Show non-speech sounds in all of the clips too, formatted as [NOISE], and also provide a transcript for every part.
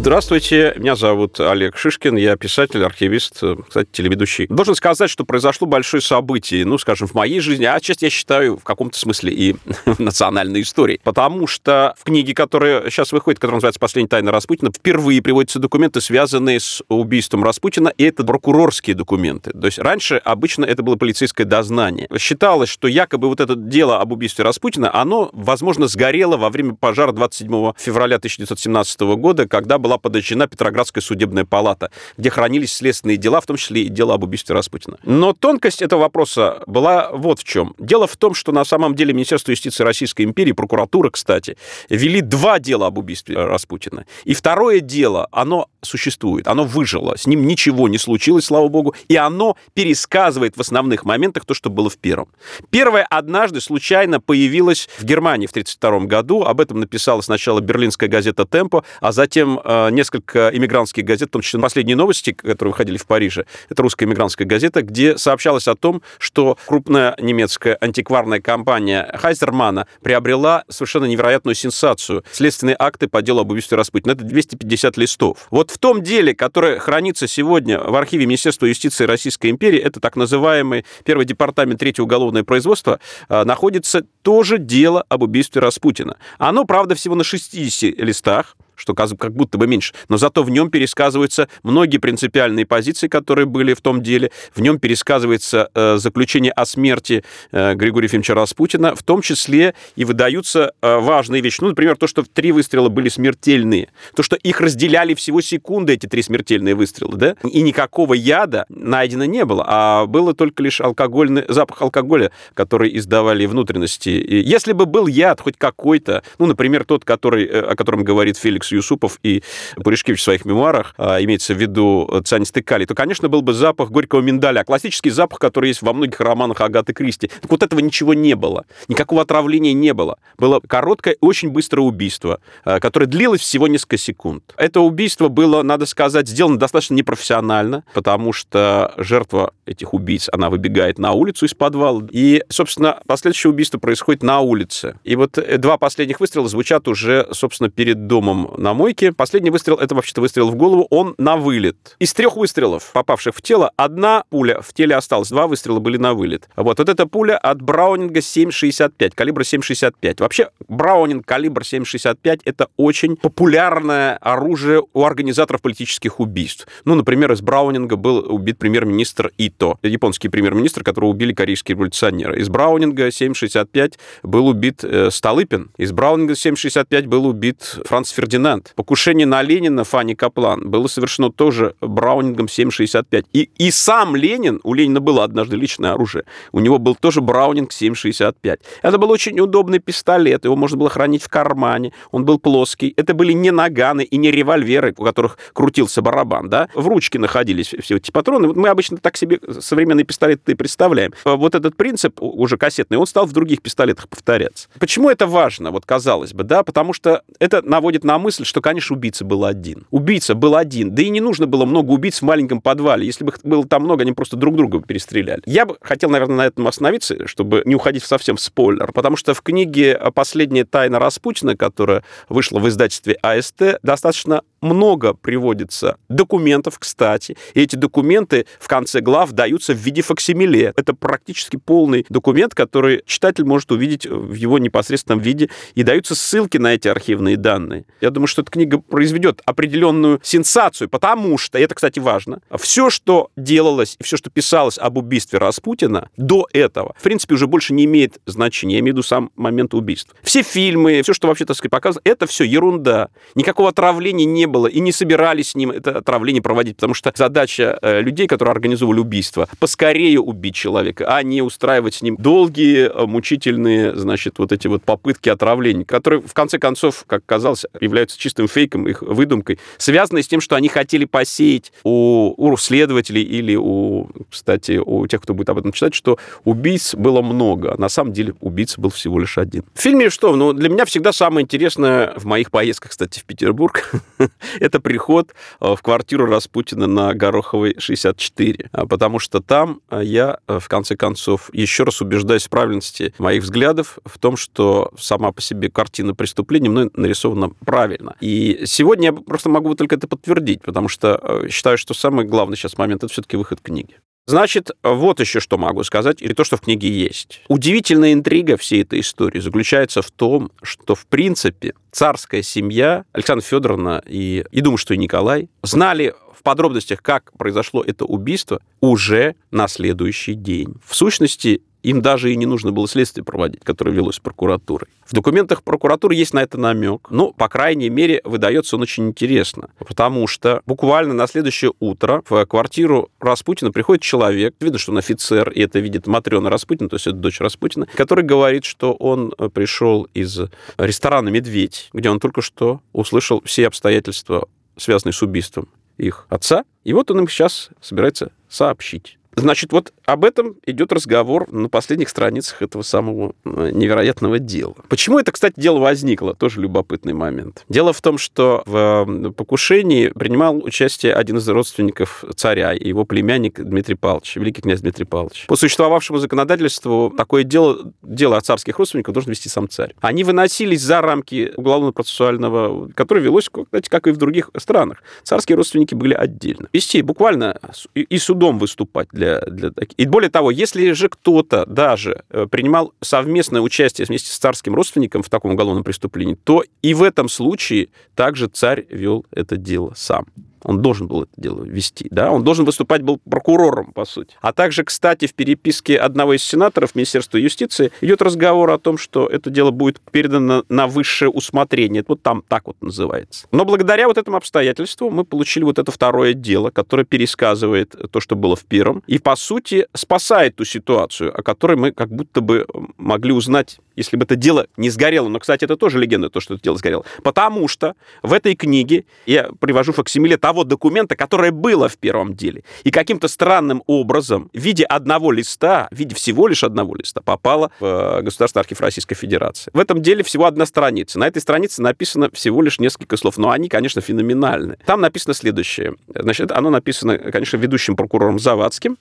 Здравствуйте, меня зовут Олег Шишкин, я писатель, архивист, кстати, телеведущий. Должен сказать, что произошло большое событие, ну, скажем, в моей жизни, а отчасти я считаю в каком-то смысле и [LAUGHS] в национальной истории. Потому что в книге, которая сейчас выходит, которая называется «Последняя тайна Распутина», впервые приводятся документы, связанные с убийством Распутина, и это прокурорские документы. То есть раньше обычно это было полицейское дознание. Считалось, что якобы вот это дело об убийстве Распутина, оно, возможно, сгорело во время пожара 27 февраля 1917 года, когда был была подожжена Петроградская судебная палата, где хранились следственные дела, в том числе и дело об убийстве Распутина. Но тонкость этого вопроса была вот в чем. Дело в том, что на самом деле Министерство юстиции Российской империи, прокуратура, кстати, вели два дела об убийстве Распутина. И второе дело, оно существует, оно выжило, с ним ничего не случилось, слава богу, и оно пересказывает в основных моментах то, что было в первом. Первое однажды случайно появилось в Германии в 1932 году, об этом написала сначала берлинская газета «Темпо», а затем э, несколько иммигрантских газет, в том числе «Последние новости», которые выходили в Париже. Это русская иммигрантская газета, где сообщалось о том, что крупная немецкая антикварная компания Хайзермана приобрела совершенно невероятную сенсацию. Следственные акты по делу об убийстве Распутина. Это 250 листов. Вот в том деле, которое хранится сегодня в архиве Министерства юстиции Российской империи, это так называемый первый департамент третьего уголовное производство, а, находится тоже дело об убийстве Распутина. Оно, правда, всего на 60 листах, что как будто бы меньше. Но зато в нем пересказываются многие принципиальные позиции, которые были в том деле. В нем пересказывается э, заключение о смерти э, Григория Ефимовича Распутина, в том числе и выдаются э, важные вещи. Ну, например, то, что три выстрела были смертельные, то, что их разделяли всего секунды, эти три смертельные выстрела, да, и никакого яда найдено не было, а было только лишь алкогольный, запах алкоголя, который издавали внутренности. И если бы был яд хоть какой-то, ну, например, тот, который, э, о котором говорит Феликс Юсупов и Пуришкевич в своих мемуарах, а, имеется в виду цианистый калий, то, конечно, был бы запах горького миндаля, классический запах, который есть во многих романах Агаты Кристи. Так вот этого ничего не было. Никакого отравления не было. Было короткое, очень быстрое убийство, а, которое длилось всего несколько секунд. Это убийство было, надо сказать, сделано достаточно непрофессионально, потому что жертва этих убийц, она выбегает на улицу из подвала, и, собственно, последующее убийство происходит на улице. И вот э, два последних выстрела звучат уже, собственно, перед домом на мойке. Последний выстрел, это вообще-то выстрел в голову, он на вылет. Из трех выстрелов, попавших в тело, одна пуля в теле осталась, два выстрела были на вылет. Вот, вот эта пуля от Браунинга 7,65, калибра 7,65. Вообще, Браунинг калибр 7,65 это очень популярное оружие у организаторов политических убийств. Ну, например, из Браунинга был убит премьер-министр Ито, японский премьер-министр, которого убили корейские революционеры. Из Браунинга 7,65 был убит э, Столыпин. Из Браунинга 7,65 был убит Франц Фердинанд Фердинанд. Покушение на Ленина Фанни Каплан было совершено тоже Браунингом 7,65. И, и сам Ленин, у Ленина было однажды личное оружие, у него был тоже Браунинг 7,65. Это был очень удобный пистолет, его можно было хранить в кармане, он был плоский. Это были не наганы и не револьверы, у которых крутился барабан, да? В ручке находились все эти патроны. Вот мы обычно так себе современный пистолет и представляем. Вот этот принцип уже кассетный, он стал в других пистолетах повторяться. Почему это важно? Вот казалось бы, да, потому что это наводит на мысль, мысль, что, конечно, убийца был один. Убийца был один. Да и не нужно было много убийц в маленьком подвале. Если бы было там много, они просто друг друга перестреляли. Я бы хотел, наверное, на этом остановиться, чтобы не уходить совсем в спойлер. Потому что в книге «Последняя тайна Распутина», которая вышла в издательстве АСТ, достаточно много приводится документов, кстати. И эти документы в конце глав даются в виде факсимиле. Это практически полный документ, который читатель может увидеть в его непосредственном виде. И даются ссылки на эти архивные данные. Я думаю, что эта книга произведет определенную сенсацию, потому что, это, кстати, важно, все, что делалось, все, что писалось об убийстве Распутина до этого, в принципе, уже больше не имеет значения. Я имею в виду сам момент убийства. Все фильмы, все, что вообще, так сказать, показано, это все ерунда. Никакого отравления не было и не собирались с ним это отравление проводить, потому что задача э, людей, которые организовывали убийство, поскорее убить человека, а не устраивать с ним долгие, э, мучительные, значит, вот эти вот попытки отравления, которые, в конце концов, как казалось, являются чистым фейком, их выдумкой, связанные с тем, что они хотели посеять у, у следователей или у, кстати, у тех, кто будет об этом читать, что убийц было много, а на самом деле убийц был всего лишь один. В фильме что? Ну, для меня всегда самое интересное в моих поездках, кстати, в Петербург, [LAUGHS] [LAUGHS] это приход в квартиру Распутина на Гороховой 64. Потому что там я, в конце концов, еще раз убеждаюсь в правильности моих взглядов в том, что сама по себе картина преступления мной нарисована правильно. И сегодня я просто могу только это подтвердить, потому что считаю, что самый главный сейчас момент – это все-таки выход книги. Значит, вот еще что могу сказать, или то, что в книге есть. Удивительная интрига всей этой истории заключается в том, что, в принципе, царская семья, Александра Федоровна и, и думаю, что и Николай, знали в подробностях, как произошло это убийство, уже на следующий день. В сущности, им даже и не нужно было следствие проводить, которое велось прокуратурой. В документах прокуратуры есть на это намек. Ну, по крайней мере, выдается он очень интересно. Потому что буквально на следующее утро в квартиру Распутина приходит человек, видно, что он офицер, и это видит Матрена Распутина, то есть это дочь Распутина, который говорит, что он пришел из ресторана «Медведь», где он только что услышал все обстоятельства, связанные с убийством их отца. И вот он им сейчас собирается сообщить. Значит, вот об этом идет разговор на последних страницах этого самого э, невероятного дела. Почему это, кстати, дело возникло? Тоже любопытный момент. Дело в том, что в покушении принимал участие один из родственников царя, его племянник Дмитрий Павлович, великий князь Дмитрий Павлович. По существовавшему законодательству такое дело, дело от царских родственников должен вести сам царь. Они выносились за рамки уголовно-процессуального, которое велось, кстати, как и в других странах. Царские родственники были отдельно. Вести буквально и судом выступать для, для... И более того, если же кто-то даже э, принимал совместное участие вместе с царским родственником в таком уголовном преступлении, то и в этом случае также царь вел это дело сам. Он должен был это дело вести, да, он должен выступать был прокурором, по сути. А также, кстати, в переписке одного из сенаторов Министерства юстиции идет разговор о том, что это дело будет передано на высшее усмотрение. Вот там так вот называется. Но благодаря вот этому обстоятельству мы получили вот это второе дело, которое пересказывает то, что было в первом, и, по сути, спасает ту ситуацию, о которой мы как будто бы могли узнать если бы это дело не сгорело. Но, кстати, это тоже легенда, то, что это дело сгорело. Потому что в этой книге я привожу факсимиле того документа, которое было в первом деле. И каким-то странным образом в виде одного листа, в виде всего лишь одного листа, попало в э, Государственный архив Российской Федерации. В этом деле всего одна страница. На этой странице написано всего лишь несколько слов, но они, конечно, феноменальны. Там написано следующее. Значит, оно написано, конечно, ведущим прокурором Завадским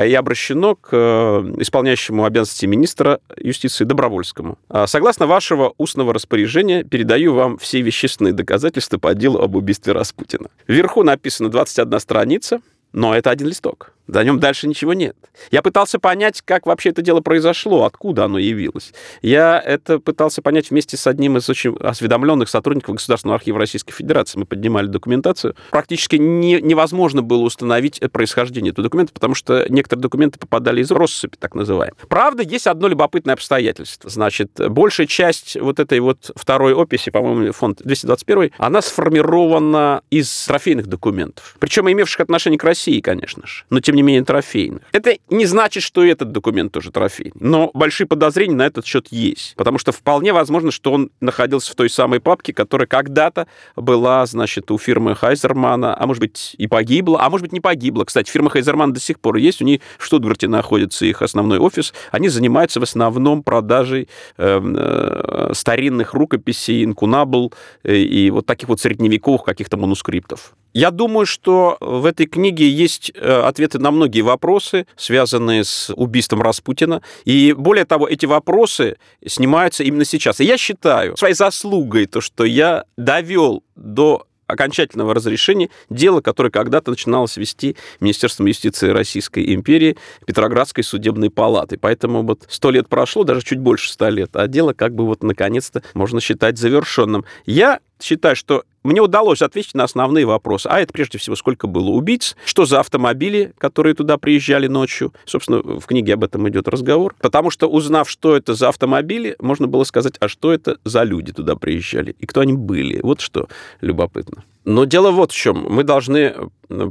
и обращено к э, исполняющему обязанности министра юстиции Добровольскому. Зеленскому. А, согласно вашего устного распоряжения, передаю вам все вещественные доказательства по делу об убийстве Распутина. Вверху написано 21 страница, но это один листок. На нем дальше ничего нет. Я пытался понять, как вообще это дело произошло, откуда оно явилось. Я это пытался понять вместе с одним из очень осведомленных сотрудников Государственного архива Российской Федерации. Мы поднимали документацию. Практически не, невозможно было установить происхождение этого документа, потому что некоторые документы попадали из россыпи, так называемой. Правда, есть одно любопытное обстоятельство. Значит, большая часть вот этой вот второй описи, по-моему, фонд 221, она сформирована из трофейных документов. Причем имевших отношение к России, конечно же. Но тем не менее, трофейных. Это не значит, что этот документ тоже трофейный. Но большие подозрения на этот счет есть. Потому что вполне возможно, что он находился в той самой папке, которая когда-то была, значит, у фирмы Хайзермана, а может быть и погибла, а может быть не погибла. Кстати, фирма Хайзерман до сих пор есть, у них в Штутгарте находится их основной офис. Они занимаются в основном продажей э, э, старинных рукописей, инкунабл э, и вот таких вот средневековых каких-то манускриптов. Я думаю, что в этой книге есть э, ответы на многие вопросы, связанные с убийством Распутина. И более того, эти вопросы снимаются именно сейчас. И я считаю своей заслугой то, что я довел до окончательного разрешения дело, которое когда-то начиналось вести Министерством юстиции Российской империи Петроградской судебной палаты. Поэтому вот сто лет прошло, даже чуть больше ста лет, а дело как бы вот наконец-то можно считать завершенным. Я считаю, что мне удалось ответить на основные вопросы. А это прежде всего, сколько было убийц, что за автомобили, которые туда приезжали ночью. Собственно, в книге об этом идет разговор. Потому что, узнав, что это за автомобили, можно было сказать, а что это за люди туда приезжали и кто они были. Вот что любопытно. Но дело вот в чем. Мы должны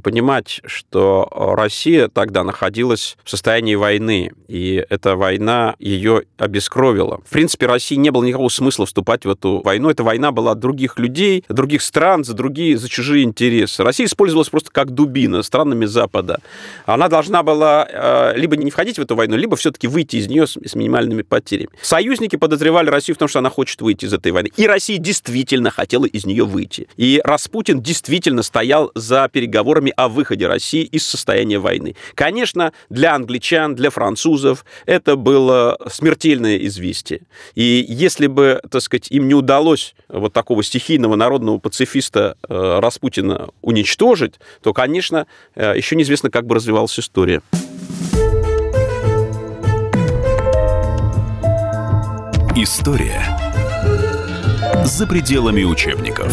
понимать, что Россия тогда находилась в состоянии войны, и эта война ее обескровила. В принципе, России не было никакого смысла вступать в эту войну. Эта война была других людей, других стран, за другие, за чужие интересы. Россия использовалась просто как дубина странами Запада. Она должна была э, либо не входить в эту войну, либо все-таки выйти из нее с, с минимальными потерями. Союзники подозревали Россию в том, что она хочет выйти из этой войны. И Россия действительно хотела из нее выйти. И Распутин действительно стоял за переговорами о выходе России из состояния войны. Конечно, для англичан, для французов это было смертельное известие. И если бы, так сказать, им не удалось вот такого стихийного народного пацифиста э, Распутина уничтожить, то, конечно, э, еще неизвестно, как бы развивалась история. История за пределами учебников.